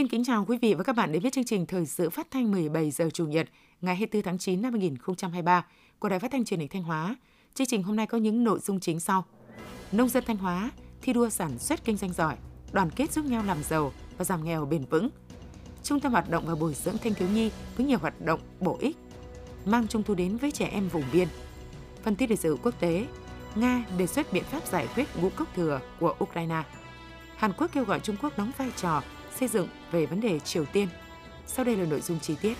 Xin kính chào quý vị và các bạn đến với chương trình Thời sự phát thanh 17 giờ Chủ nhật ngày 24 tháng 9 năm 2023 của Đài Phát thanh Truyền hình Thanh Hóa. Chương trình hôm nay có những nội dung chính sau. Nông dân Thanh Hóa thi đua sản xuất kinh doanh giỏi, đoàn kết giúp nhau làm giàu và giảm nghèo bền vững. Trung tâm hoạt động và bồi dưỡng thanh thiếu nhi với nhiều hoạt động bổ ích, mang trung thu đến với trẻ em vùng biên. Phân tích lịch sử quốc tế, Nga đề xuất biện pháp giải quyết ngũ cốc thừa của Ukraine. Hàn Quốc kêu gọi Trung Quốc đóng vai trò xây dựng về vấn đề Triều Tiên. Sau đây là nội dung chi tiết.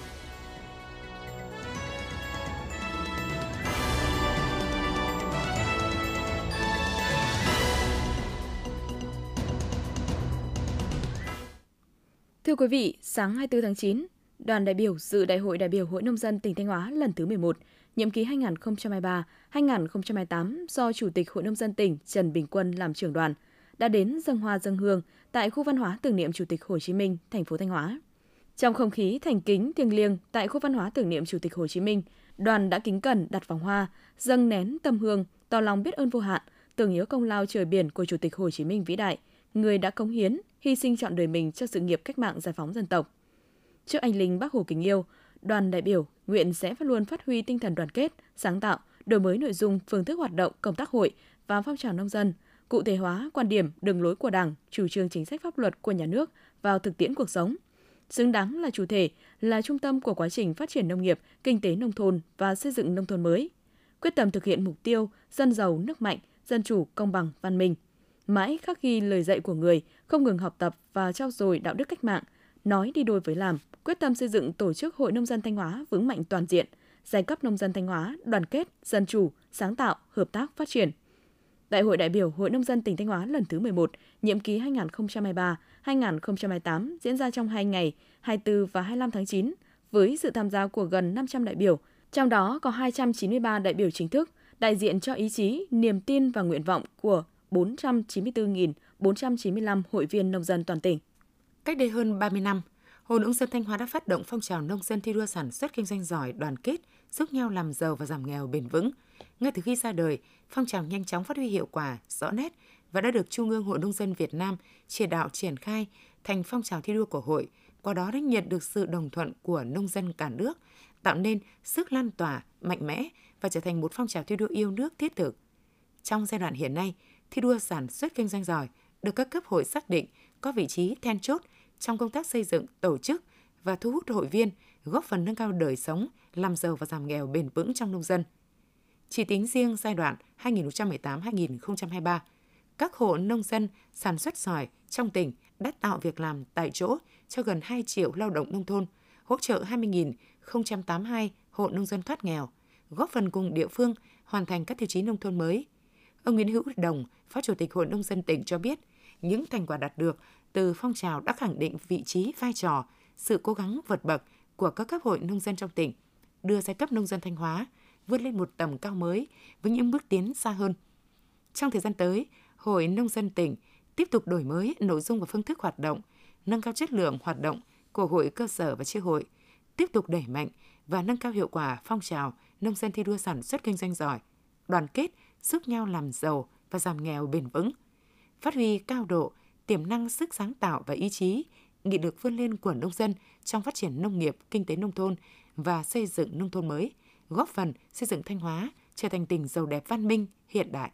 Thưa quý vị, sáng 24 tháng 9, đoàn đại biểu dự Đại hội đại biểu Hội Nông dân tỉnh Thanh Hóa lần thứ 11, nhiệm kỳ 2023-2028 do Chủ tịch Hội Nông dân tỉnh Trần Bình Quân làm trưởng đoàn, đã đến dân hoa dân hương tại khu văn hóa tưởng niệm Chủ tịch Hồ Chí Minh, thành phố Thanh Hóa. Trong không khí thành kính thiêng liêng tại khu văn hóa tưởng niệm Chủ tịch Hồ Chí Minh, đoàn đã kính cẩn đặt vòng hoa, dâng nén tâm hương, tỏ lòng biết ơn vô hạn, tưởng nhớ công lao trời biển của Chủ tịch Hồ Chí Minh vĩ đại, người đã cống hiến, hy sinh chọn đời mình cho sự nghiệp cách mạng giải phóng dân tộc. Trước anh linh Bác Hồ kính yêu, đoàn đại biểu nguyện sẽ phát luôn phát huy tinh thần đoàn kết, sáng tạo, đổi mới nội dung, phương thức hoạt động, công tác hội và phong trào nông dân, cụ thể hóa quan điểm, đường lối của Đảng, chủ trương chính sách pháp luật của nhà nước vào thực tiễn cuộc sống. Xứng đáng là chủ thể, là trung tâm của quá trình phát triển nông nghiệp, kinh tế nông thôn và xây dựng nông thôn mới. Quyết tâm thực hiện mục tiêu dân giàu, nước mạnh, dân chủ, công bằng, văn minh. Mãi khắc ghi lời dạy của người, không ngừng học tập và trao dồi đạo đức cách mạng, nói đi đôi với làm, quyết tâm xây dựng tổ chức Hội Nông dân Thanh Hóa vững mạnh toàn diện, giai cấp nông dân Thanh Hóa đoàn kết, dân chủ, sáng tạo, hợp tác, phát triển. Đại hội đại biểu Hội Nông dân tỉnh Thanh Hóa lần thứ 11, nhiệm kỳ 2023-2028 diễn ra trong 2 ngày, 24 và 25 tháng 9, với sự tham gia của gần 500 đại biểu, trong đó có 293 đại biểu chính thức, đại diện cho ý chí, niềm tin và nguyện vọng của 494.495 hội viên nông dân toàn tỉnh. Cách đây hơn 30 năm, Hội Nông dân Thanh Hóa đã phát động phong trào nông dân thi đua sản xuất kinh doanh giỏi, đoàn kết, giúp nhau làm giàu và giảm nghèo bền vững. Ngay từ khi ra đời, phong trào nhanh chóng phát huy hiệu quả, rõ nét và đã được Trung ương Hội Nông dân Việt Nam chỉ đạo triển khai thành phong trào thi đua của hội, qua đó đã nhận được sự đồng thuận của nông dân cả nước, tạo nên sức lan tỏa mạnh mẽ và trở thành một phong trào thi đua yêu nước thiết thực. Trong giai đoạn hiện nay, thi đua sản xuất kinh doanh giỏi được các cấp hội xác định có vị trí then chốt trong công tác xây dựng, tổ chức và thu hút hội viên, góp phần nâng cao đời sống, làm giàu và giảm nghèo bền vững trong nông dân. Chỉ tính riêng giai đoạn 2018-2023, các hộ nông dân sản xuất giỏi trong tỉnh đã tạo việc làm tại chỗ cho gần 2 triệu lao động nông thôn, hỗ trợ 20.082 hộ nông dân thoát nghèo, góp phần cùng địa phương hoàn thành các tiêu chí nông thôn mới. Ông Nguyễn Hữu Đồng, Phó Chủ tịch Hội Nông dân tỉnh cho biết, những thành quả đạt được từ phong trào đã khẳng định vị trí, vai trò, sự cố gắng vượt bậc của các cấp hội nông dân trong tỉnh, đưa giai cấp nông dân Thanh Hóa vươn lên một tầm cao mới với những bước tiến xa hơn. Trong thời gian tới, Hội Nông dân tỉnh tiếp tục đổi mới nội dung và phương thức hoạt động, nâng cao chất lượng hoạt động của hội cơ sở và chi hội, tiếp tục đẩy mạnh và nâng cao hiệu quả phong trào nông dân thi đua sản xuất kinh doanh giỏi, đoàn kết, giúp nhau làm giàu và giảm nghèo bền vững, phát huy cao độ tiềm năng sức sáng tạo và ý chí, nghị lực vươn lên của nông dân trong phát triển nông nghiệp, kinh tế nông thôn và xây dựng nông thôn mới, góp phần xây dựng Thanh Hóa trở thành tỉnh giàu đẹp văn minh, hiện đại.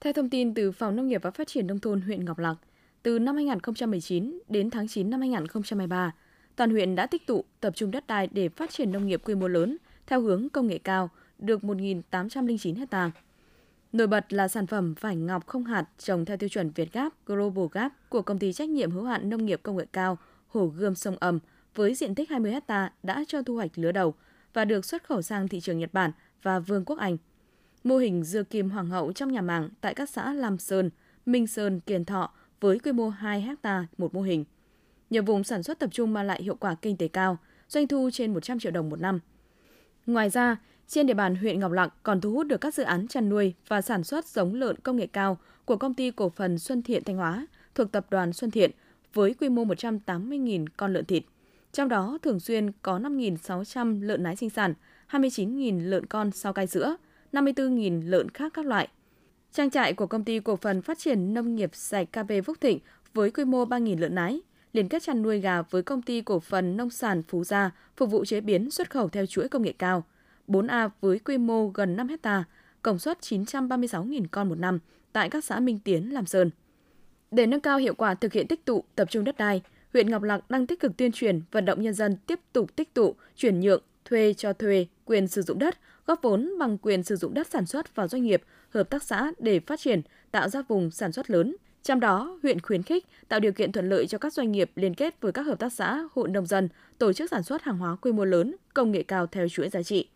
Theo thông tin từ Phòng Nông nghiệp và Phát triển Nông thôn huyện Ngọc Lặc, từ năm 2019 đến tháng 9 năm 2023, toàn huyện đã tích tụ tập trung đất đai để phát triển nông nghiệp quy mô lớn theo hướng công nghệ cao được 1.809 hecta. Nổi bật là sản phẩm vải ngọc không hạt trồng theo tiêu chuẩn Việt Gap Global Gap của công ty trách nhiệm hữu hạn nông nghiệp công nghệ cao Hồ Gươm Sông Âm với diện tích 20 ha đã cho thu hoạch lứa đầu và được xuất khẩu sang thị trường Nhật Bản và Vương quốc Anh. Mô hình dưa kim hoàng hậu trong nhà màng tại các xã Lam Sơn, Minh Sơn, Kiền Thọ với quy mô 2 ha một mô hình. Nhiều vùng sản xuất tập trung mang lại hiệu quả kinh tế cao, doanh thu trên 100 triệu đồng một năm. Ngoài ra, trên địa bàn huyện Ngọc Lặc còn thu hút được các dự án chăn nuôi và sản xuất giống lợn công nghệ cao của công ty cổ phần Xuân Thiện Thanh Hóa thuộc tập đoàn Xuân Thiện với quy mô 180.000 con lợn thịt. Trong đó thường xuyên có 5.600 lợn nái sinh sản, 29.000 lợn con sau cai sữa, 54.000 lợn khác các loại. Trang trại của công ty cổ phần phát triển nông nghiệp sạch KV Phúc Thịnh với quy mô 3.000 lợn nái, liên kết chăn nuôi gà với công ty cổ phần nông sản Phú Gia phục vụ chế biến xuất khẩu theo chuỗi công nghệ cao. 4A với quy mô gần 5 hecta, công suất 936.000 con một năm tại các xã Minh Tiến, Lam Sơn. Để nâng cao hiệu quả thực hiện tích tụ, tập trung đất đai, huyện Ngọc Lặc đang tích cực tuyên truyền, vận động nhân dân tiếp tục tích tụ, chuyển nhượng, thuê cho thuê, quyền sử dụng đất, góp vốn bằng quyền sử dụng đất sản xuất vào doanh nghiệp, hợp tác xã để phát triển, tạo ra vùng sản xuất lớn. Trong đó, huyện khuyến khích tạo điều kiện thuận lợi cho các doanh nghiệp liên kết với các hợp tác xã, hộ nông dân, tổ chức sản xuất hàng hóa quy mô lớn, công nghệ cao theo chuỗi giá trị.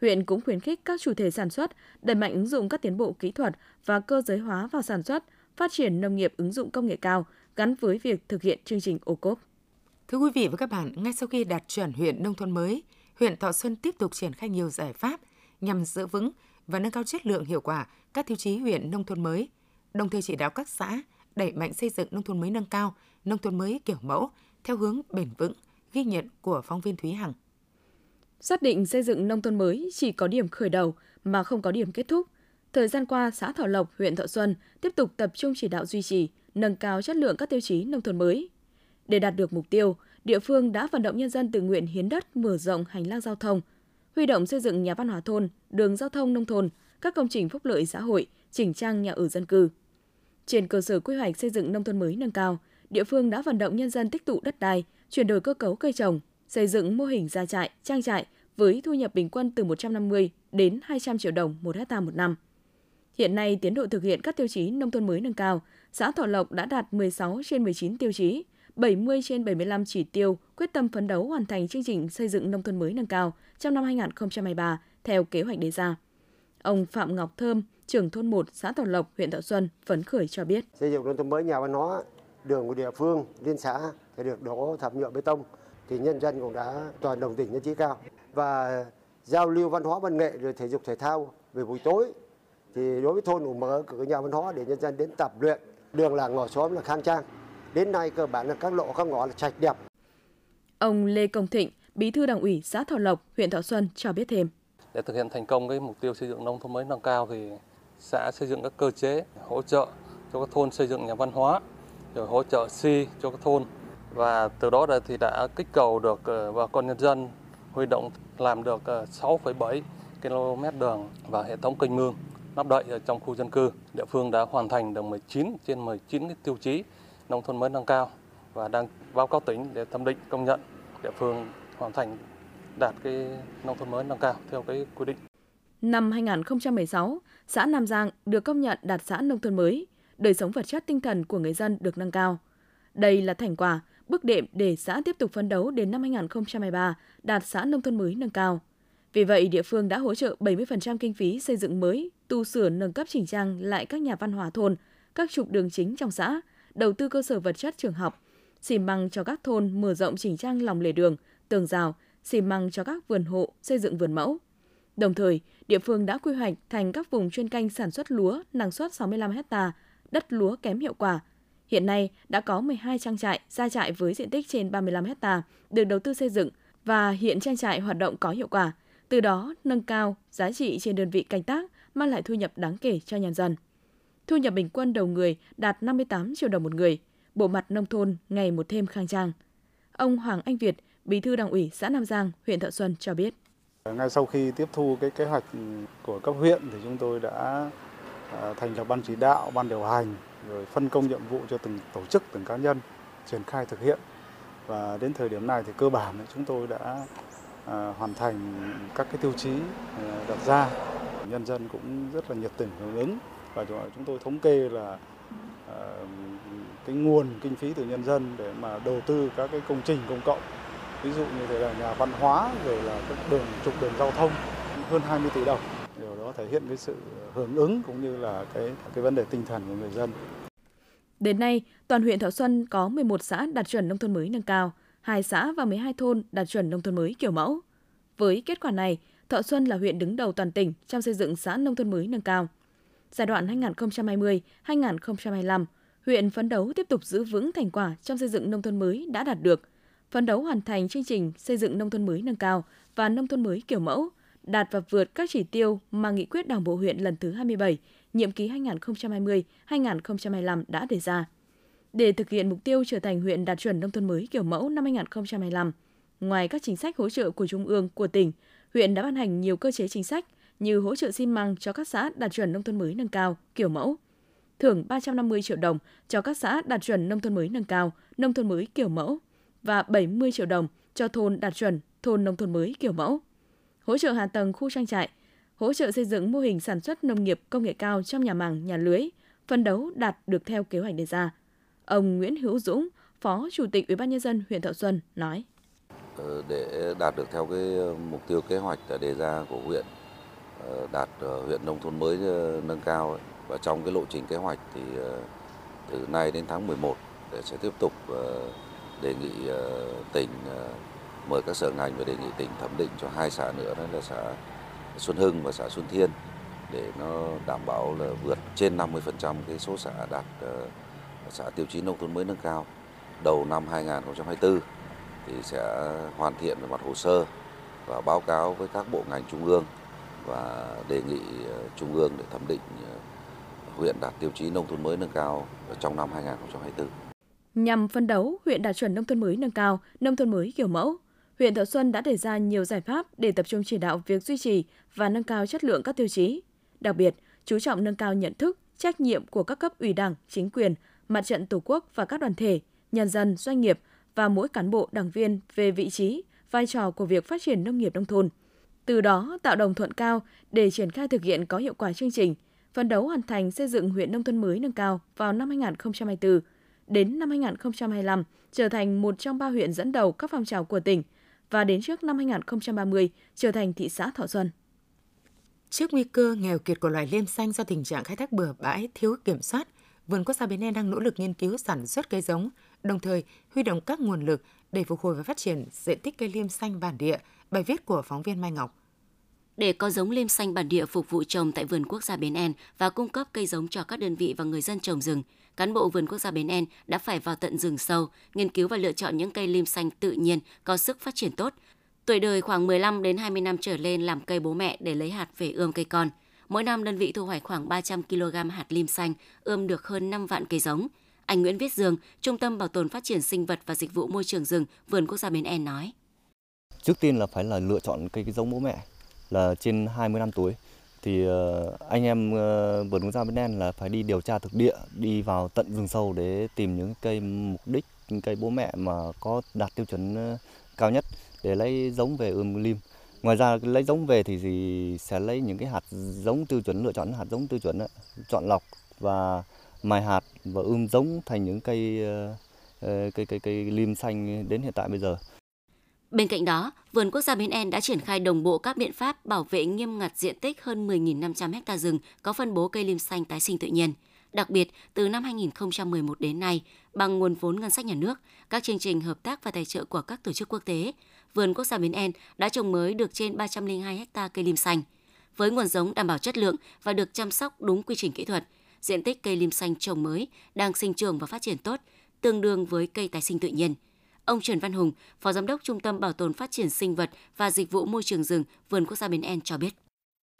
Huyện cũng khuyến khích các chủ thể sản xuất đẩy mạnh ứng dụng các tiến bộ kỹ thuật và cơ giới hóa vào sản xuất, phát triển nông nghiệp ứng dụng công nghệ cao gắn với việc thực hiện chương trình ô cốp. Thưa quý vị và các bạn, ngay sau khi đạt chuẩn huyện nông thôn mới, huyện Thọ Xuân tiếp tục triển khai nhiều giải pháp nhằm giữ vững và nâng cao chất lượng hiệu quả các tiêu chí huyện nông thôn mới, đồng thời chỉ đạo các xã đẩy mạnh xây dựng nông thôn mới nâng cao, nông thôn mới kiểu mẫu theo hướng bền vững, ghi nhận của phóng viên Thúy Hằng. Xác định xây dựng nông thôn mới chỉ có điểm khởi đầu mà không có điểm kết thúc. Thời gian qua, xã Thọ Lộc, huyện Thọ Xuân tiếp tục tập trung chỉ đạo duy trì, nâng cao chất lượng các tiêu chí nông thôn mới. Để đạt được mục tiêu, địa phương đã vận động nhân dân tự nguyện hiến đất mở rộng hành lang giao thông, huy động xây dựng nhà văn hóa thôn, đường giao thông nông thôn, các công trình phúc lợi xã hội, chỉnh trang nhà ở dân cư. Trên cơ sở quy hoạch xây dựng nông thôn mới nâng cao, địa phương đã vận động nhân dân tích tụ đất đai, chuyển đổi cơ cấu cây trồng, xây dựng mô hình gia trại, trang trại với thu nhập bình quân từ 150 đến 200 triệu đồng một hecta một năm. Hiện nay, tiến độ thực hiện các tiêu chí nông thôn mới nâng cao, xã Thọ Lộc đã đạt 16 trên 19 tiêu chí, 70 trên 75 chỉ tiêu, quyết tâm phấn đấu hoàn thành chương trình xây dựng nông thôn mới nâng cao trong năm 2023 theo kế hoạch đề ra. Ông Phạm Ngọc Thơm, trưởng thôn 1 xã Thọ Lộc, huyện Thọ Xuân phấn khởi cho biết. Xây dựng nông thôn mới nhà văn hóa, đường của địa phương, liên xã thì được đổ thảm nhựa bê tông thì nhân dân cũng đã toàn đồng tình nhất trí cao và giao lưu văn hóa văn nghệ rồi thể dục thể thao về buổi tối thì đối với thôn cũng mở cửa nhà văn hóa để nhân dân đến tập luyện đường làng ngõ xóm là khang trang. Đến nay cơ bản là các lộ các ngõ là sạch đẹp. Ông Lê Công Thịnh bí thư đảng ủy xã Thọ Lộc huyện Thọ Xuân cho biết thêm. Để thực hiện thành công cái mục tiêu xây dựng nông thôn mới nâng cao thì xã xây dựng các cơ chế hỗ trợ cho các thôn xây dựng nhà văn hóa rồi hỗ trợ si cho các thôn. Và từ đó thì đã kích cầu được ờ, bà con nhân dân huy động làm được 6,7 ờ, km đường và hệ thống kênh mương nắp đậy ở trong khu dân cư. Địa phương đã hoàn thành được 19 trên 19 cái tiêu chí nông thôn mới nâng cao và đang báo cáo tỉnh để thẩm định công nhận địa phương hoàn thành đạt cái nông thôn mới nâng cao theo cái quy định. Năm 2016, xã Nam Giang được công nhận đạt xã nông thôn mới, đời sống vật chất tinh thần của người dân được nâng cao. Đây là thành quả bước đệm để xã tiếp tục phấn đấu đến năm 2023 đạt xã nông thôn mới nâng cao. Vì vậy, địa phương đã hỗ trợ 70% kinh phí xây dựng mới, tu sửa nâng cấp chỉnh trang lại các nhà văn hóa thôn, các trục đường chính trong xã, đầu tư cơ sở vật chất trường học, xi măng cho các thôn mở rộng chỉnh trang lòng lề đường, tường rào, xi măng cho các vườn hộ, xây dựng vườn mẫu. Đồng thời, địa phương đã quy hoạch thành các vùng chuyên canh sản xuất lúa năng suất 65 hecta, đất lúa kém hiệu quả, Hiện nay đã có 12 trang trại, gia trại với diện tích trên 35 hecta được đầu tư xây dựng và hiện trang trại hoạt động có hiệu quả, từ đó nâng cao giá trị trên đơn vị canh tác, mang lại thu nhập đáng kể cho nhân dân. Thu nhập bình quân đầu người đạt 58 triệu đồng một người, bộ mặt nông thôn ngày một thêm khang trang. Ông Hoàng Anh Việt, Bí thư Đảng ủy xã Nam Giang, huyện Thọ Xuân cho biết. Ngay sau khi tiếp thu cái kế hoạch của cấp huyện thì chúng tôi đã à, thành lập ban chỉ đạo, ban điều hành rồi phân công nhiệm vụ cho từng tổ chức, từng cá nhân triển khai thực hiện. Và đến thời điểm này thì cơ bản chúng tôi đã À, hoàn thành các cái tiêu chí à, đặt ra. Nhân dân cũng rất là nhiệt tình hưởng ứng và chúng tôi thống kê là à, cái nguồn kinh phí từ nhân dân để mà đầu tư các cái công trình công cộng ví dụ như thế là nhà văn hóa rồi là các đường trục đường giao thông hơn 20 tỷ đồng điều đó thể hiện cái sự hưởng ứng cũng như là cái cái vấn đề tinh thần của người dân. Đến nay, toàn huyện Thọ Xuân có 11 xã đạt chuẩn nông thôn mới nâng cao, 2 xã và 12 thôn đạt chuẩn nông thôn mới kiểu mẫu. Với kết quả này, Thọ Xuân là huyện đứng đầu toàn tỉnh trong xây dựng xã nông thôn mới nâng cao. Giai đoạn 2020-2025, huyện phấn đấu tiếp tục giữ vững thành quả trong xây dựng nông thôn mới đã đạt được, phấn đấu hoàn thành chương trình xây dựng nông thôn mới nâng cao và nông thôn mới kiểu mẫu, đạt và vượt các chỉ tiêu mà nghị quyết Đảng bộ huyện lần thứ 27, nhiệm kỳ 2020-2025 đã đề ra. Để thực hiện mục tiêu trở thành huyện đạt chuẩn nông thôn mới kiểu mẫu năm 2025, ngoài các chính sách hỗ trợ của Trung ương, của tỉnh, huyện đã ban hành nhiều cơ chế chính sách như hỗ trợ xi măng cho các xã đạt chuẩn nông thôn mới nâng cao, kiểu mẫu, thưởng 350 triệu đồng cho các xã đạt chuẩn nông thôn mới nâng cao, nông thôn mới kiểu mẫu và 70 triệu đồng cho thôn đạt chuẩn thôn nông thôn mới kiểu mẫu. Hỗ trợ hạ tầng khu trang trại, hỗ trợ xây dựng mô hình sản xuất nông nghiệp công nghệ cao trong nhà màng, nhà lưới, phân đấu đạt được theo kế hoạch đề ra. Ông Nguyễn Hữu Dũng, Phó Chủ tịch Ủy ban nhân dân huyện Thọ Xuân nói: ờ, để đạt được theo cái ờ, mục tiêu kế hoạch đã đề ra của huyện ờ, đạt huyện nông thôn mới nâng cao và trong cái lộ trình kế hoạch thì từ nay đến tháng 11 để sẽ tiếp tục đề nghị tỉnh mời các sở ngành và đề nghị tỉnh thẩm định cho hai xã nữa đó là xã Xuân Hưng và xã Xuân Thiên để nó đảm bảo là vượt trên 50% cái số xã đạt xã tiêu chí nông thôn mới nâng cao đầu năm 2024 thì sẽ hoàn thiện về mặt hồ sơ và báo cáo với các bộ ngành trung ương và đề nghị ờ, trung ương để thẩm định ờ, huyện đạt tiêu chí nông thôn mới nâng cao trong năm 2024. Nhằm phân đấu huyện đạt chuẩn nông thôn mới nâng cao, nông thôn mới kiểu mẫu, huyện Thọ Xuân đã đề ra nhiều giải pháp để tập trung chỉ đạo việc duy trì và nâng cao chất lượng các tiêu chí. Đặc biệt, chú trọng nâng cao nhận thức, trách nhiệm của các cấp ủy đảng, chính quyền, mặt trận Tổ quốc và các đoàn thể, nhân dân, doanh nghiệp và mỗi cán bộ đảng viên về vị trí, vai trò của việc phát triển nông nghiệp nông thôn. Từ đó tạo đồng thuận cao để triển khai thực hiện có hiệu quả chương trình, phấn đấu hoàn thành xây dựng huyện nông thôn mới nâng cao vào năm 2024, đến năm 2025 trở thành một trong ba huyện dẫn đầu các phong trào của tỉnh và đến trước năm 2030 trở thành thị xã Thọ Xuân. Trước nguy cơ nghèo kiệt của loài liêm xanh do tình trạng khai thác bừa bãi thiếu kiểm soát, Vườn Quốc gia Bến En đang nỗ lực nghiên cứu sản xuất cây giống, đồng thời huy động các nguồn lực để phục hồi và phát triển diện tích cây liêm xanh bản địa. Bài viết của phóng viên Mai Ngọc. Để có giống liêm xanh bản địa phục vụ trồng tại vườn quốc gia Bến En và cung cấp cây giống cho các đơn vị và người dân trồng rừng, cán bộ vườn quốc gia Bến En đã phải vào tận rừng sâu, nghiên cứu và lựa chọn những cây liêm xanh tự nhiên có sức phát triển tốt, tuổi đời khoảng 15 đến 20 năm trở lên làm cây bố mẹ để lấy hạt về ươm cây con. Mỗi năm đơn vị thu hoạch khoảng 300 kg hạt lim xanh, ươm được hơn 5 vạn cây giống. Anh Nguyễn Viết Dương, Trung tâm Bảo tồn Phát triển Sinh vật và Dịch vụ Môi trường rừng, Vườn Quốc gia Bến En nói. Trước tiên là phải là lựa chọn cây cái giống bố mẹ là trên 20 năm tuổi thì ờ, anh em ờ, vườn quốc gia Bến En là phải đi điều tra thực địa, đi vào tận rừng sâu để tìm những cây mục đích những cây bố mẹ mà có đạt tiêu chuẩn ờ, cao nhất để lấy giống về ươm lim. Ngoài ra lấy giống về thì gì sẽ lấy những cái hạt giống tiêu chuẩn lựa chọn hạt giống tiêu chuẩn đó, chọn lọc và mài hạt và ươm giống thành những cây ờ, ờ, cây cây cây lim xanh đến hiện tại bây giờ. Bên cạnh đó, Vườn Quốc gia Bến En đã triển khai đồng bộ các biện pháp bảo vệ nghiêm ngặt diện tích hơn 10.500 ha rừng có phân bố cây lim xanh tái sinh tự nhiên. Đặc biệt, từ năm 2011 đến nay, bằng nguồn vốn ngân sách nhà nước, các chương trình hợp tác và tài trợ của các tổ chức quốc tế, Vườn Quốc gia Bến En đã trồng mới được trên 302 ha cây lim xanh. Với nguồn giống đảm bảo chất lượng và được chăm sóc đúng quy trình kỹ thuật, diện tích cây lim xanh trồng mới đang sinh trưởng và phát triển tốt, tương đương với cây tái sinh tự nhiên – Ông Trần Văn Hùng, Phó Giám đốc Trung tâm Bảo tồn Phát triển Sinh vật và Dịch vụ Môi trường rừng, Vườn Quốc gia Bến En cho biết.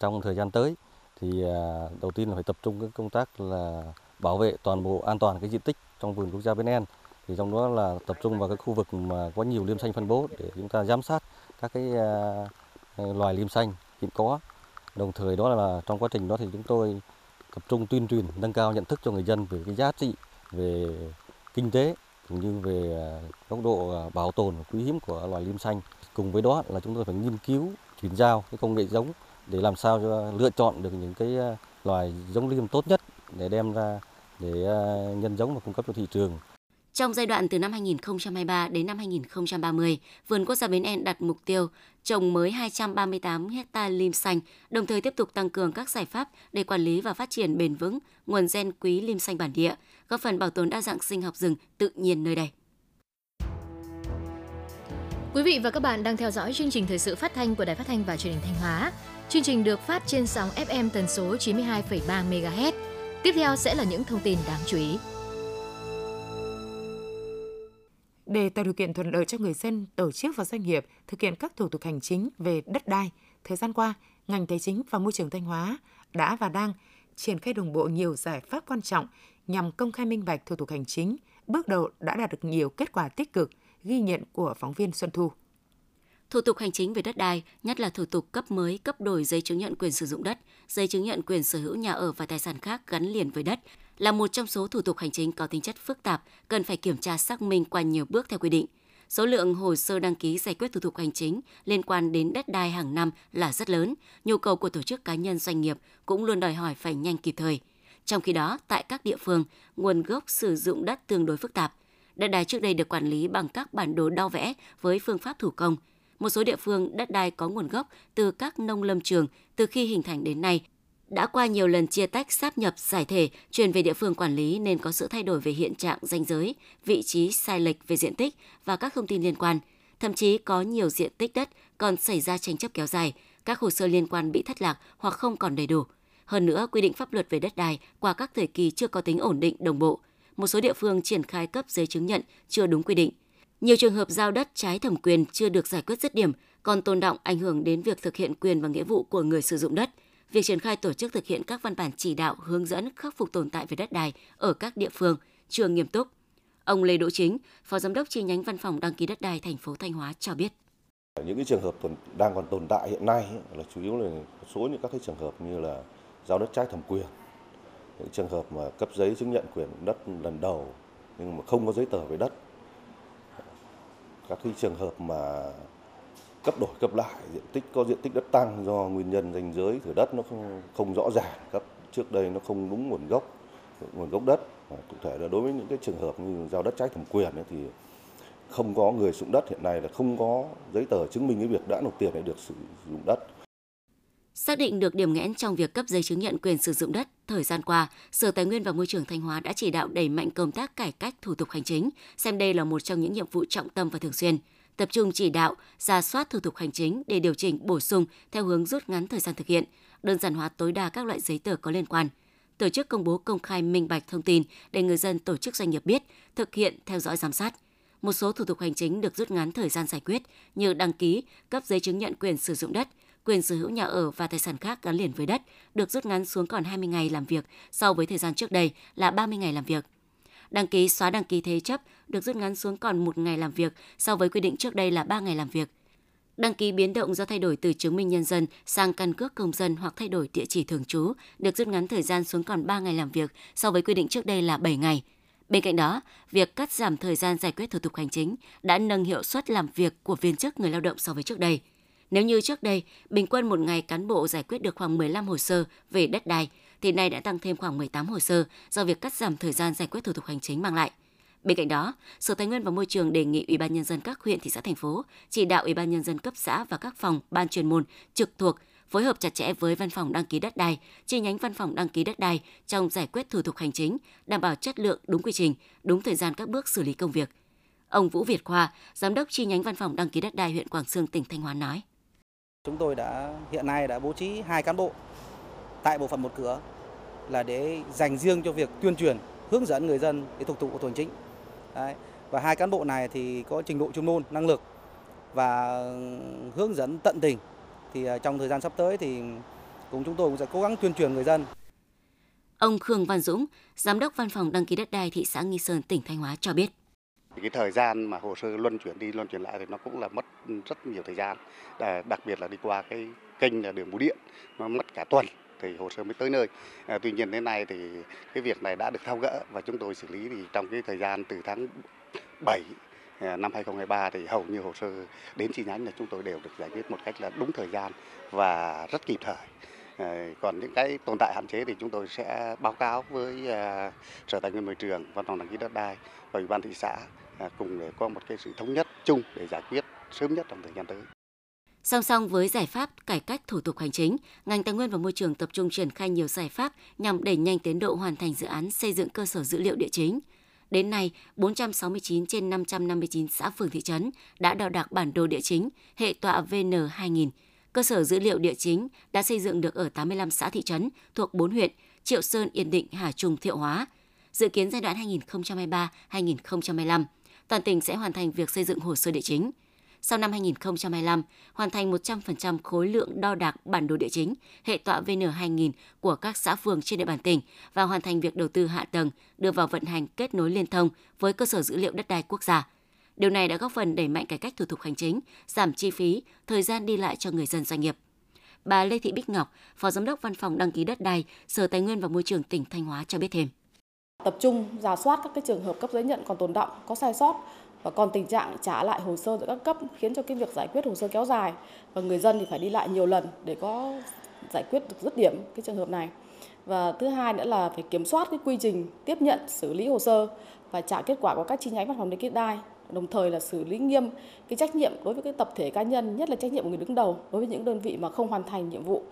Trong thời gian tới, thì à, đầu tiên là phải tập trung cái công tác là bảo vệ toàn bộ an toàn cái diện tích trong vườn quốc gia Bến En. Thì trong đó là tập trung vào cái khu vực mà có nhiều liêm xanh phân bố để chúng ta giám sát các cái à, à, loài liêm xanh hiện có. Đồng thời đó là trong quá trình đó thì chúng tôi tập trung tuyên truyền, nâng cao nhận thức cho người dân về cái giá trị, về kinh tế cũng như về à, góc độ bảo tồn và quý hiếm của loài liêm xanh. Cùng với đó là chúng tôi phải nghiên cứu, chuyển giao cái công nghệ giống để làm sao cho lựa chọn được những cái loài giống liêm tốt nhất để đem ra để nhân giống và cung cấp cho thị trường. Trong giai đoạn từ năm 2023 đến năm 2030, Vườn Quốc gia Bến En đặt mục tiêu trồng mới 238 hecta lim xanh, đồng thời tiếp tục tăng cường các giải pháp để quản lý và phát triển bền vững nguồn gen quý lim xanh bản địa, góp phần bảo tồn đa dạng sinh học rừng tự nhiên nơi đây. Quý vị và các bạn đang theo dõi chương trình thời sự phát thanh của Đài Phát thanh và Truyền hình Thanh Hóa. Chương trình được phát trên sóng FM tần số 92,3 MHz. Tiếp theo sẽ là những thông tin đáng chú ý. Để tạo điều kiện thuận lợi cho người dân, tổ chức và doanh nghiệp thực hiện các thủ tục hành chính về đất đai, thời gian qua, ngành Tài chính và Môi trường Thanh Hóa đã và đang triển khai đồng bộ nhiều giải pháp quan trọng nhằm công khai minh bạch thủ tục hành chính, bước đầu đã đạt được nhiều kết quả tích cực, ghi nhận của phóng viên Xuân Thu. Thủ tục hành chính về đất đai, nhất là thủ tục cấp mới, cấp đổi giấy chứng nhận quyền sử dụng đất, giấy chứng nhận quyền sở hữu nhà ở và tài sản khác gắn liền với đất, là một trong số thủ tục hành chính có tính chất phức tạp, cần phải kiểm tra xác minh qua nhiều bước theo quy định. Số lượng hồ sơ đăng ký giải quyết thủ tục hành chính liên quan đến đất đai hàng năm là rất lớn, nhu cầu của tổ chức cá nhân doanh nghiệp cũng luôn đòi hỏi phải nhanh kịp thời. Trong khi đó, tại các địa phương, nguồn gốc sử dụng đất tương đối phức tạp. Đất đai trước đây được quản lý bằng các bản đồ đo vẽ với phương pháp thủ công. Một số địa phương đất đai có nguồn gốc từ các nông lâm trường từ khi hình thành đến nay đã qua nhiều lần chia tách, sáp nhập, giải thể, chuyển về địa phương quản lý nên có sự thay đổi về hiện trạng danh giới, vị trí sai lệch về diện tích và các thông tin liên quan. Thậm chí có nhiều diện tích đất còn xảy ra tranh chấp kéo dài, các hồ sơ liên quan bị thất lạc hoặc không còn đầy đủ. Hơn nữa, quy định pháp luật về đất đai qua các thời kỳ chưa có tính ổn định đồng bộ. Một số địa phương triển khai cấp giấy chứng nhận chưa đúng quy định. Nhiều trường hợp giao đất trái thẩm quyền chưa được giải quyết dứt điểm, còn tồn động ảnh hưởng đến việc thực hiện quyền và nghĩa vụ của người sử dụng đất – việc triển khai tổ chức thực hiện các văn bản chỉ đạo hướng dẫn khắc phục tồn tại về đất đai ở các địa phương chưa nghiêm túc. Ông Lê Đỗ Chính, Phó Giám đốc chi nhánh Văn phòng đăng ký đất đai thành phố Thanh Hóa cho biết. Những cái trường hợp tồn, đang còn tồn tại hiện nay là chủ yếu là số những các cái trường hợp như là giao đất trái thẩm quyền, những trường hợp mà cấp giấy chứng nhận quyền đất lần đầu nhưng mà không có giấy tờ về đất, các cái trường hợp mà cấp đổi cấp lại diện tích có diện tích đất tăng do nguyên nhân danh giới thửa đất nó không không rõ ràng cấp. Trước đây nó không đúng nguồn gốc nguồn gốc đất. Cụ thể là đối với những cái trường hợp như giao đất trái thẩm quyền ấy, thì không có người sử dụng đất hiện nay là không có giấy tờ chứng minh cái việc đã nộp tiền để được sử dụng đất. Xác định được điểm nghẽn trong việc cấp giấy chứng nhận quyền sử dụng đất, thời gian qua, Sở Tài nguyên và Môi trường Thanh Hóa đã chỉ đạo đẩy mạnh công tác cải cách thủ tục hành chính, xem đây là một trong những nhiệm vụ trọng tâm và thường xuyên tập trung chỉ đạo, ra soát thủ tục hành chính để điều chỉnh bổ sung theo hướng rút ngắn thời gian thực hiện, đơn giản hóa tối đa các loại giấy tờ có liên quan. Tổ chức công bố công khai minh bạch thông tin để người dân tổ chức doanh nghiệp biết, thực hiện theo dõi giám sát. Một số thủ tục hành chính được rút ngắn thời gian giải quyết như đăng ký, cấp giấy chứng nhận quyền sử dụng đất, quyền sở hữu nhà ở và tài sản khác gắn liền với đất được rút ngắn xuống còn 20 ngày làm việc so với thời gian trước đây là 30 ngày làm việc đăng ký xóa đăng ký thế chấp được rút ngắn xuống còn một ngày làm việc so với quy định trước đây là 3 ngày làm việc. Đăng ký biến động do thay đổi từ chứng minh nhân dân sang căn cước công dân hoặc thay đổi địa chỉ thường trú được rút ngắn thời gian xuống còn 3 ngày làm việc so với quy định trước đây là 7 ngày. Bên cạnh đó, việc cắt giảm thời gian giải quyết thủ tục hành chính đã nâng hiệu suất làm việc của viên chức người lao động so với trước đây. Nếu như trước đây, bình quân một ngày cán bộ giải quyết được khoảng 15 hồ sơ về đất đai, thì nay đã tăng thêm khoảng 18 hồ sơ do việc cắt giảm thời gian giải quyết thủ tục hành chính mang lại. Bên cạnh đó, Sở Tài nguyên và Môi trường đề nghị Ủy ban nhân dân các huyện thị xã thành phố chỉ đạo Ủy ban nhân dân cấp xã và các phòng ban chuyên môn trực thuộc phối hợp chặt chẽ với văn phòng đăng ký đất đai, chi nhánh văn phòng đăng ký đất đai trong giải quyết thủ tục hành chính, đảm bảo chất lượng, đúng quy trình, đúng thời gian các bước xử lý công việc. Ông Vũ Việt Khoa, giám đốc chi nhánh văn phòng đăng ký đất đai huyện Quảng Sương, tỉnh Thanh Hóa nói: Chúng tôi đã hiện nay đã bố trí hai cán bộ tại bộ phận một cửa là để dành riêng cho việc tuyên truyền hướng dẫn người dân cái tục tục của hành chính Đấy. và hai cán bộ này thì có trình độ chuyên môn năng lực và hướng dẫn tận tình thì à, trong thời gian sắp tới thì cũng chúng tôi cũng sẽ cố gắng tuyên truyền người dân Ông Khương Văn Dũng, Giám đốc Văn phòng đăng ký đất đai thị xã Nghi Sơn, tỉnh Thanh Hóa cho biết. Cái thời gian mà hồ sơ luân chuyển đi luân chuyển lại thì nó cũng là mất rất nhiều thời gian, đặc biệt là đi qua cái kênh là đường bưu điện, nó mất cả tuần thì hồ sơ mới tới nơi. À, tuy nhiên đến nay thì cái việc này đã được thao gỡ và chúng tôi xử lý thì trong cái thời gian từ tháng 7 à, năm 2023 thì hầu như hồ sơ đến chi nhánh là chúng tôi đều được giải quyết một cách là đúng thời gian và rất kịp thời. À, còn những cái tồn tại hạn chế thì chúng tôi sẽ báo cáo với à, sở tài nguyên môi trường văn phòng đăng ký đất đai và ủy ban thị xã cùng để có một cái sự thống nhất chung để giải quyết sớm nhất trong thời gian tới. Song song với giải pháp cải cách thủ tục hành chính, ngành tài nguyên và môi trường tập trung triển khai nhiều giải pháp nhằm đẩy nhanh tiến độ hoàn thành dự án xây dựng cơ sở dữ liệu địa chính. Đến nay, 469 trên 559 xã phường thị trấn đã đo đạc bản đồ địa chính hệ tọa VN2000. Cơ sở dữ liệu địa chính đã xây dựng được ở 85 xã thị trấn thuộc 4 huyện Triệu Sơn, Yên Định, Hà Trung, Thiệu Hóa. Dự kiến giai đoạn 2023-2025, toàn tỉnh sẽ hoàn thành việc xây dựng hồ sơ địa chính sau năm 2025, hoàn thành 100% khối lượng đo đạc bản đồ địa chính, hệ tọa VN2000 của các xã phường trên địa bàn tỉnh và hoàn thành việc đầu tư hạ tầng, đưa vào vận hành kết nối liên thông với cơ sở dữ liệu đất đai quốc gia. Điều này đã góp phần đẩy mạnh cải cách thủ tục hành chính, giảm chi phí, thời gian đi lại cho người dân doanh nghiệp. Bà Lê Thị Bích Ngọc, Phó Giám đốc Văn phòng đăng ký đất đai, Sở Tài nguyên và Môi trường tỉnh Thanh Hóa cho biết thêm. Tập trung giả soát các cái trường hợp cấp giấy nhận còn tồn động, có sai sót và còn tình trạng trả lại hồ sơ giữa các cấp khiến cho cái việc giải quyết hồ sơ kéo dài và người dân thì phải đi lại nhiều lần để có giải quyết được dứt điểm cái trường hợp này. Và thứ hai nữa là phải kiểm soát cái quy trình tiếp nhận xử lý hồ sơ và trả kết quả của các chi nhánh văn phòng đăng ký đất đai đồng thời là xử lý nghiêm cái trách nhiệm đối với cái tập thể cá nhân, nhất là trách nhiệm của người đứng đầu đối với những đơn vị mà không hoàn thành nhiệm vụ.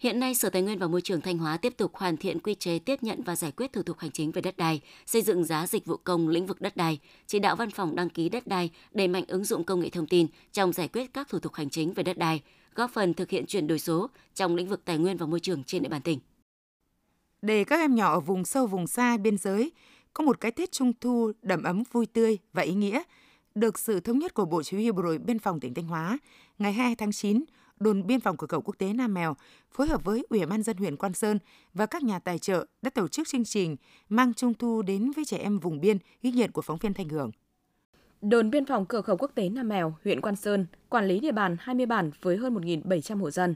Hiện nay, Sở Tài nguyên và Môi trường Thanh Hóa tiếp tục hoàn thiện quy chế tiếp nhận và giải quyết thủ tục hành chính về đất đai, xây dựng giá dịch vụ công lĩnh vực đất đai, chỉ đạo văn phòng đăng ký đất đai đẩy mạnh ứng dụng công nghệ thông tin trong giải quyết các thủ tục hành chính về đất đai, góp phần thực hiện chuyển đổi số trong lĩnh vực tài nguyên và môi trường trên địa bàn tỉnh. Để các em nhỏ ở vùng sâu vùng xa biên giới có một cái Tết Trung thu đầm ấm vui tươi và ý nghĩa, được sự thống nhất của Bộ Chỉ huy Bộ đội Biên phòng tỉnh Thanh Hóa, ngày 2 tháng 9, đồn biên phòng cửa khẩu quốc tế Nam Mèo phối hợp với Ủy ban dân huyện Quan Sơn và các nhà tài trợ đã tổ chức chương trình mang Trung thu đến với trẻ em vùng biên ghi nhận của phóng viên Thanh Hưởng. Đồn biên phòng cửa khẩu quốc tế Nam Mèo, huyện Quan Sơn quản lý địa bàn 20 bản với hơn 1.700 hộ dân.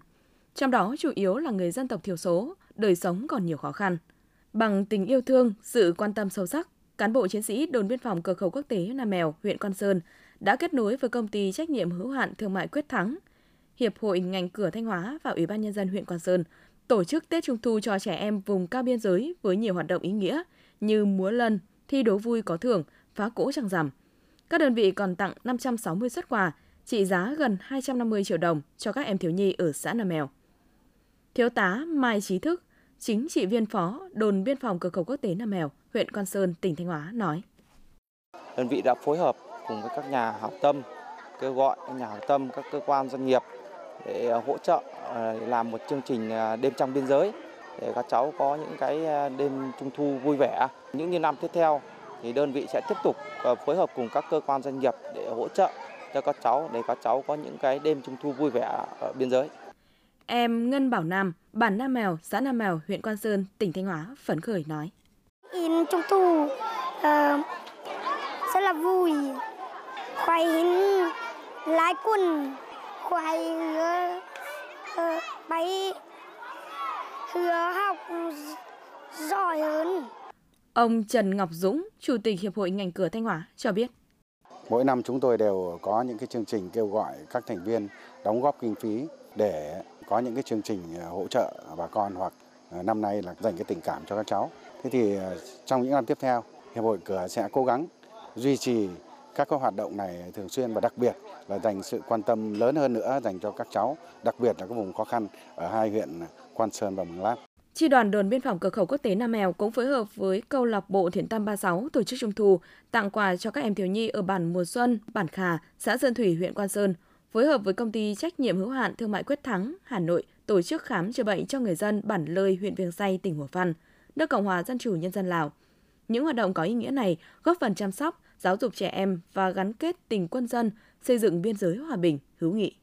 Trong đó chủ yếu là người dân tộc thiểu số, đời sống còn nhiều khó khăn – Bằng tình yêu thương, sự quan tâm sâu sắc, cán bộ chiến sĩ đồn biên phòng cửa khẩu quốc tế Nam Mèo, huyện Quan Sơn đã kết nối với công ty trách nhiệm hữu hạn thương mại Quyết Thắng, Hiệp hội ngành cửa Thanh Hóa và Ủy ban nhân dân huyện Quan Sơn tổ chức Tết Trung thu cho trẻ em vùng cao biên giới với nhiều hoạt động ý nghĩa như múa lân, thi đấu vui có thưởng, phá cỗ trăng rằm. Các đơn vị còn tặng 560 xuất quà trị giá gần 250 triệu đồng cho các em thiếu nhi ở xã Nam Mèo. Thiếu tá Mai Trí Thức, chính trị viên phó đồn biên phòng cửa khẩu quốc tế Nam Mèo, huyện Quan Sơn, tỉnh Thanh Hóa nói. Đơn vị đã phối hợp cùng với các nhà hảo tâm, kêu gọi các nhà hảo tâm, các cơ quan doanh nghiệp để ờ, hỗ trợ ờ, làm một chương trình ờ, đêm trong biên giới để các cháu có những cái đêm trung thu vui vẻ. Những như năm tiếp theo thì đơn vị sẽ tiếp tục phối hợp cùng các cơ quan doanh nghiệp để hỗ trợ cho các cháu để các cháu có những cái đêm trung thu vui vẻ ở biên giới. Em Ngân Bảo Nam, bản Nam Mèo, xã Nam Mèo, huyện Quan Sơn, tỉnh Thanh Hóa phấn khởi nói. In trung thu uh, rất là vui, khoai in lái quân, khoai hứa uh, bay hứa học giỏi hơn. Ông Trần Ngọc Dũng, Chủ tịch Hiệp hội ngành cửa Thanh Hóa cho biết. Mỗi năm chúng tôi đều có những cái chương trình kêu gọi các thành viên đóng góp kinh phí để có những cái chương trình ờ, hỗ trợ bà con hoặc ờ, năm nay là dành cái tình cảm cho các cháu. Thế thì ờ, trong những năm tiếp theo, Hiệp hội Cửa sẽ cố gắng duy trì các hoạt động này thường xuyên và đặc biệt là dành sự quan tâm lớn hơn nữa dành cho các cháu, đặc biệt là các vùng khó khăn ở hai huyện Quan Sơn và Mường Lát. Chi đoàn đồn biên phòng cửa khẩu quốc tế Nam Mèo cũng phối hợp với câu lạc bộ Thiện Tâm 36 tổ chức trung thu tặng quà cho các em thiếu nhi ở bản Mùa Xuân, bản Khà, xã Sơn Thủy, huyện Quan Sơn phối hợp với công ty trách nhiệm hữu hạn thương mại Quyết Thắng, Hà Nội tổ chức khám chữa bệnh cho người dân bản Lơi, huyện Viêng Say, tỉnh Hủa Phan, nước Cộng hòa Dân chủ Nhân dân Lào. Những hoạt động có ý nghĩa này góp phần chăm sóc, giáo dục trẻ em và gắn kết tình quân dân, xây dựng biên giới hòa bình, hữu nghị.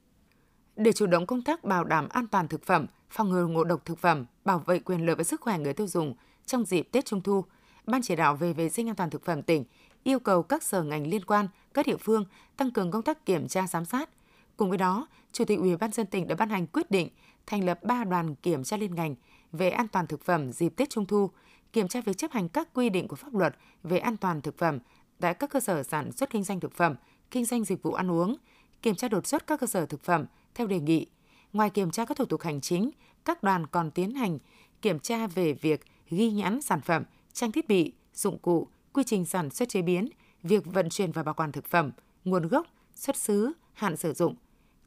Để chủ động công tác bảo đảm an toàn thực phẩm, phòng ngừa ngộ độc thực phẩm, bảo vệ quyền lợi và sức khỏe người tiêu dùng trong dịp Tết Trung thu, Ban chỉ đạo về vệ sinh an toàn thực phẩm tỉnh yêu cầu các sở ngành liên quan, các địa phương tăng cường công tác kiểm tra giám sát, Cùng với đó, Chủ tịch Ủy ban dân tỉnh đã ban hành quyết định thành lập 3 đoàn kiểm tra liên ngành về an toàn thực phẩm dịp Tết Trung thu, kiểm tra việc chấp hành các quy định của pháp luật về an toàn thực phẩm tại các cơ sở sản xuất kinh doanh thực phẩm, kinh doanh dịch vụ ăn uống, kiểm tra đột xuất các cơ sở thực phẩm theo đề nghị. Ngoài kiểm tra các thủ tục hành chính, các đoàn còn tiến hành kiểm tra về việc ghi nhãn sản phẩm, trang thiết bị, dụng cụ, quy trình sản xuất chế biến, việc vận chuyển và bảo quản thực phẩm, nguồn gốc, xuất xứ, hạn sử dụng.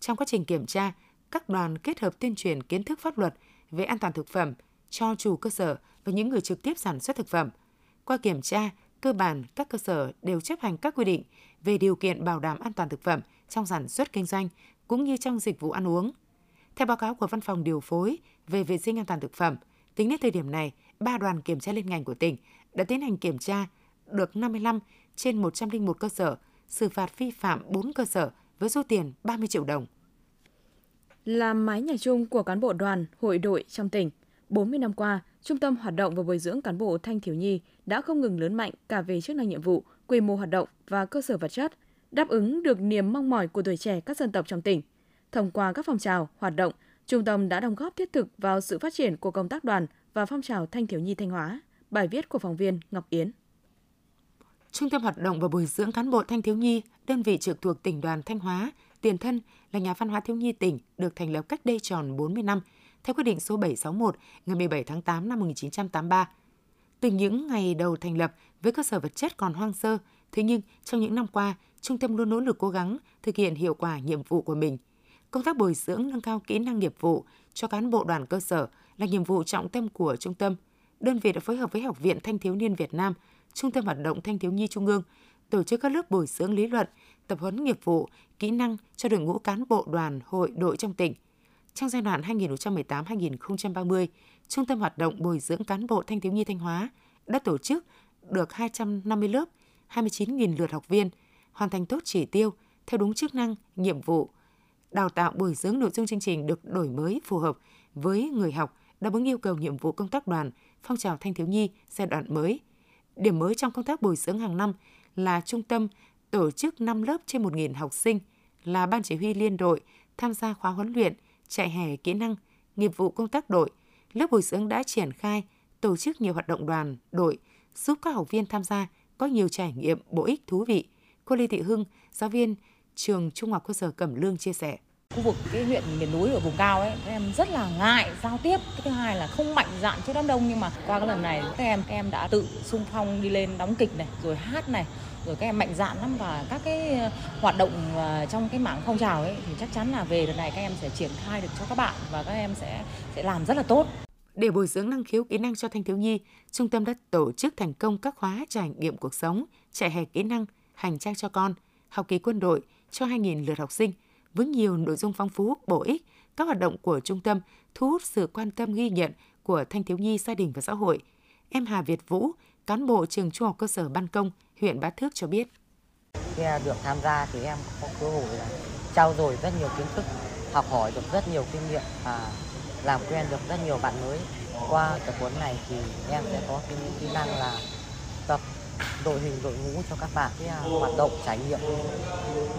Trong quá trình kiểm tra, các đoàn kết hợp tuyên truyền kiến thức pháp luật về an toàn thực phẩm cho chủ cơ sở và những người trực tiếp sản xuất thực phẩm. Qua kiểm tra, cơ bản các cơ sở đều chấp hành các quy định về điều kiện bảo đảm an toàn thực phẩm trong sản xuất kinh doanh cũng như trong dịch vụ ăn uống. Theo báo cáo của Văn phòng điều phối về vệ sinh an toàn thực phẩm, tính đến thời điểm này, ba đoàn kiểm tra liên ngành của tỉnh đã tiến hành kiểm tra được 55 trên 101 cơ sở xử phạt vi phạm 4 cơ sở với số tiền 30 triệu đồng. Làm mái nhà chung của cán bộ đoàn, hội đội trong tỉnh, 40 năm qua, Trung tâm hoạt động và bồi dưỡng cán bộ thanh thiếu nhi đã không ngừng lớn mạnh cả về chức năng nhiệm vụ, quy mô hoạt động và cơ sở vật chất, đáp ứng được niềm mong mỏi của tuổi trẻ các dân tộc trong tỉnh. Thông qua các phong trào, hoạt động, Trung tâm đã đóng góp thiết thực vào sự phát triển của công tác đoàn và phong trào thanh thiếu nhi Thanh Hóa. Bài viết của phóng viên Ngọc Yến. Trung tâm hoạt động và bồi dưỡng cán bộ thanh thiếu nhi, đơn vị trực thuộc tỉnh đoàn Thanh Hóa, tiền thân là nhà văn hóa thiếu nhi tỉnh, được thành lập cách đây tròn 40 năm, theo quyết định số 761 ngày 17 tháng 8 năm 1983. Từ những ngày đầu thành lập với cơ sở vật chất còn hoang sơ, thế nhưng trong những năm qua, trung tâm luôn nỗ lực cố gắng thực hiện hiệu quả nhiệm vụ của mình. Công tác bồi dưỡng nâng cao kỹ năng nghiệp vụ cho cán bộ đoàn cơ sở là nhiệm vụ trọng tâm của trung tâm. Đơn vị đã phối hợp với Học viện Thanh thiếu niên Việt Nam, Trung tâm hoạt động Thanh thiếu nhi Trung ương tổ chức các lớp bồi dưỡng lý luận, tập huấn nghiệp vụ, kỹ năng cho đội ngũ cán bộ đoàn, hội, đội trong tỉnh. Trong giai đoạn 2018-2030, Trung tâm hoạt động bồi dưỡng cán bộ thanh thiếu nhi Thanh Hóa đã tổ chức được 250 lớp, 29.000 lượt học viên, hoàn thành tốt chỉ tiêu theo đúng chức năng, nhiệm vụ. Đào tạo bồi dưỡng nội dung chương trình được đổi mới phù hợp với người học, đáp ứng yêu cầu nhiệm vụ công tác đoàn, phong trào thanh thiếu nhi giai đoạn mới. Điểm mới trong công tác bồi dưỡng hàng năm là trung tâm tổ chức 5 lớp trên 1.000 học sinh là ban chỉ huy liên đội tham gia khóa huấn luyện, trại hè kỹ năng, nghiệp vụ công tác đội. Lớp bồi dưỡng đã triển khai, tổ chức nhiều hoạt động đoàn, đội, giúp các học viên tham gia có nhiều trải nghiệm bổ ích thú vị. Cô Lê Thị Hưng, giáo viên trường Trung học cơ sở Cẩm Lương chia sẻ khu vực cái huyện miền núi ở vùng cao ấy các em rất là ngại giao tiếp thứ hai là không mạnh dạn trước đám đông nhưng mà qua cái lần này các em các em đã tự sung phong đi lên đóng kịch này rồi hát này rồi các em mạnh dạn lắm và các cái ờ, hoạt động ờ, trong cái mảng phong trào ấy thì chắc chắn là về đợt này các em sẽ triển khai được cho các bạn và các em sẽ sẽ làm rất là tốt. Để bồi dưỡng năng khiếu kỹ năng cho thanh thiếu nhi, trung tâm đã tổ chức thành công các khóa trải nghiệm cuộc sống, trại hè kỹ năng, hành trang cho con, học kỳ quân đội cho 2.000 lượt học sinh với nhiều nội dung phong phú, bổ ích. Các hoạt động của trung tâm thu hút sự quan tâm ghi nhận của thanh thiếu nhi, gia đình và xã hội. Em Hà Việt Vũ, cán bộ trường trung học cơ sở Ban Công, huyện Bá Thước cho biết. Khi được tham gia thì em có cơ hội là trao dồi rất nhiều kiến thức, học hỏi được rất nhiều kinh nghiệm và làm quen được rất nhiều bạn mới. Qua tập huấn này thì em sẽ có cái kỹ năng là tập đội hình đội ngũ cho các bạn cái à, hoạt động trải nghiệm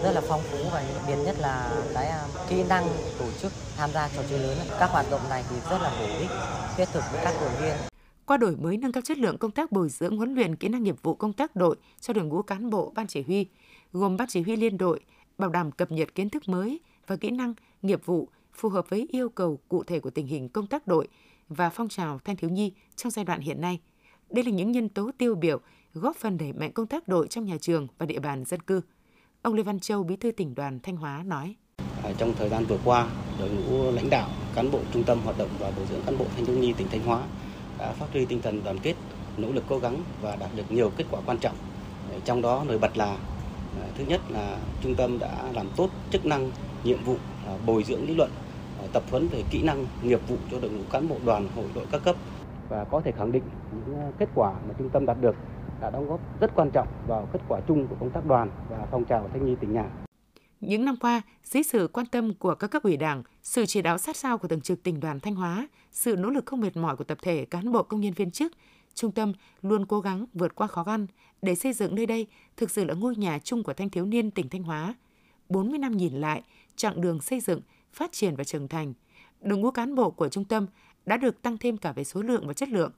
rất là phong phú và đặc biệt nhất là cái à, kỹ năng tổ chức tham gia trò chơi lớn các hoạt động này thì rất là bổ ích thiết thực với các đội viên qua đổi mới nâng cao chất lượng công tác bồi dưỡng huấn luyện kỹ năng nghiệp vụ công tác đội cho đội ngũ cán bộ ban chỉ huy gồm ban chỉ huy liên đội bảo đảm cập nhật kiến thức mới và kỹ năng nghiệp vụ phù hợp với yêu cầu cụ thể của tình hình công tác đội và phong trào thanh thiếu nhi trong giai đoạn hiện nay. Đây là những nhân tố tiêu biểu góp phần đẩy mạnh công tác đội trong nhà trường và địa bàn dân cư. Ông Lê Văn Châu, Bí thư tỉnh đoàn Thanh Hóa nói: Trong thời gian vừa qua, đội ngũ lãnh đạo, cán bộ trung tâm hoạt động và bồi dưỡng cán bộ thanh thiếu nhi tỉnh Thanh Hóa đã phát huy tinh thần đoàn kết, nỗ lực cố gắng và đạt được nhiều kết quả quan trọng. Ờ, trong đó nổi bật là ờ, thứ nhất là trung tâm đã làm tốt chức năng, nhiệm vụ ờ, bồi dưỡng lý luận, tập huấn về kỹ năng, nghiệp vụ cho đội ngũ cán bộ đoàn, hội đội các cấp và có thể khẳng định những kết quả mà trung tâm đạt được đã đóng góp rất quan trọng vào kết quả chung của công tác đoàn và phong trào thanh niên tỉnh nhà. Những năm qua, dưới sự quan tâm của các cấp ủy đảng, sự chỉ đạo sát sao của thường trực tỉnh đoàn Thanh Hóa, sự nỗ lực không mệt mỏi của tập thể cán bộ công nhân viên chức, trung tâm luôn cố gắng vượt qua khó khăn để xây dựng nơi đây thực sự là ngôi nhà chung của thanh thiếu niên tỉnh Thanh Hóa. 40 năm nhìn lại, chặng đường xây dựng, phát triển và trưởng thành, đội ngũ cán bộ của trung tâm đã được tăng thêm cả về số lượng và chất lượng.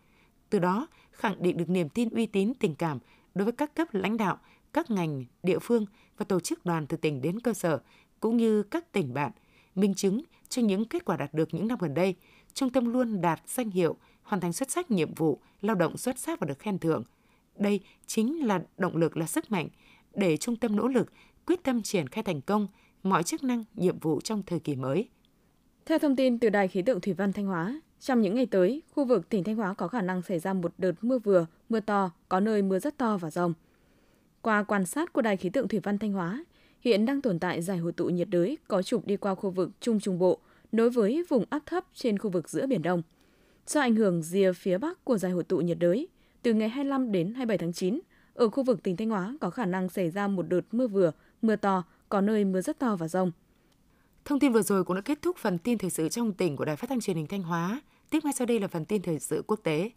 Từ đó, khẳng định được niềm tin uy tín tình cảm đối với các cấp lãnh đạo, các ngành, địa phương và tổ chức đoàn từ tỉnh đến cơ sở, cũng như các tỉnh bạn, minh chứng cho những kết quả đạt được những năm gần đây, trung tâm luôn đạt danh hiệu hoàn thành xuất sắc nhiệm vụ, lao động xuất sắc và được khen thưởng. Đây chính là động lực là sức mạnh để trung tâm nỗ lực quyết tâm triển khai thành công mọi chức năng, nhiệm vụ trong thời kỳ mới. Theo thông tin từ Đài khí tượng thủy văn Thanh Hóa, trong những ngày tới, khu vực tỉnh Thanh Hóa có khả năng xảy ra một đợt mưa vừa, mưa to, có nơi mưa rất to và rông. Qua quan sát của Đài khí tượng thủy văn Thanh Hóa, hiện đang tồn tại giải hội tụ nhiệt đới có trục đi qua khu vực Trung Trung Bộ, nối với vùng áp thấp trên khu vực giữa Biển Đông. Do ảnh hưởng rìa phía bắc của giải hội tụ nhiệt đới, từ ngày 25 đến 27 tháng 9, Ở khu vực tỉnh Thanh Hóa có khả năng xảy ra một đợt mưa vừa, mưa to, có nơi mưa rất to và rông. Thông tin vừa rồi cũng đã kết thúc phần tin thời sự trong tỉnh của Đài Phát thanh Truyền hình Thanh Hóa. Tiếp ngay sau đây là phần tin thời sự quốc tế.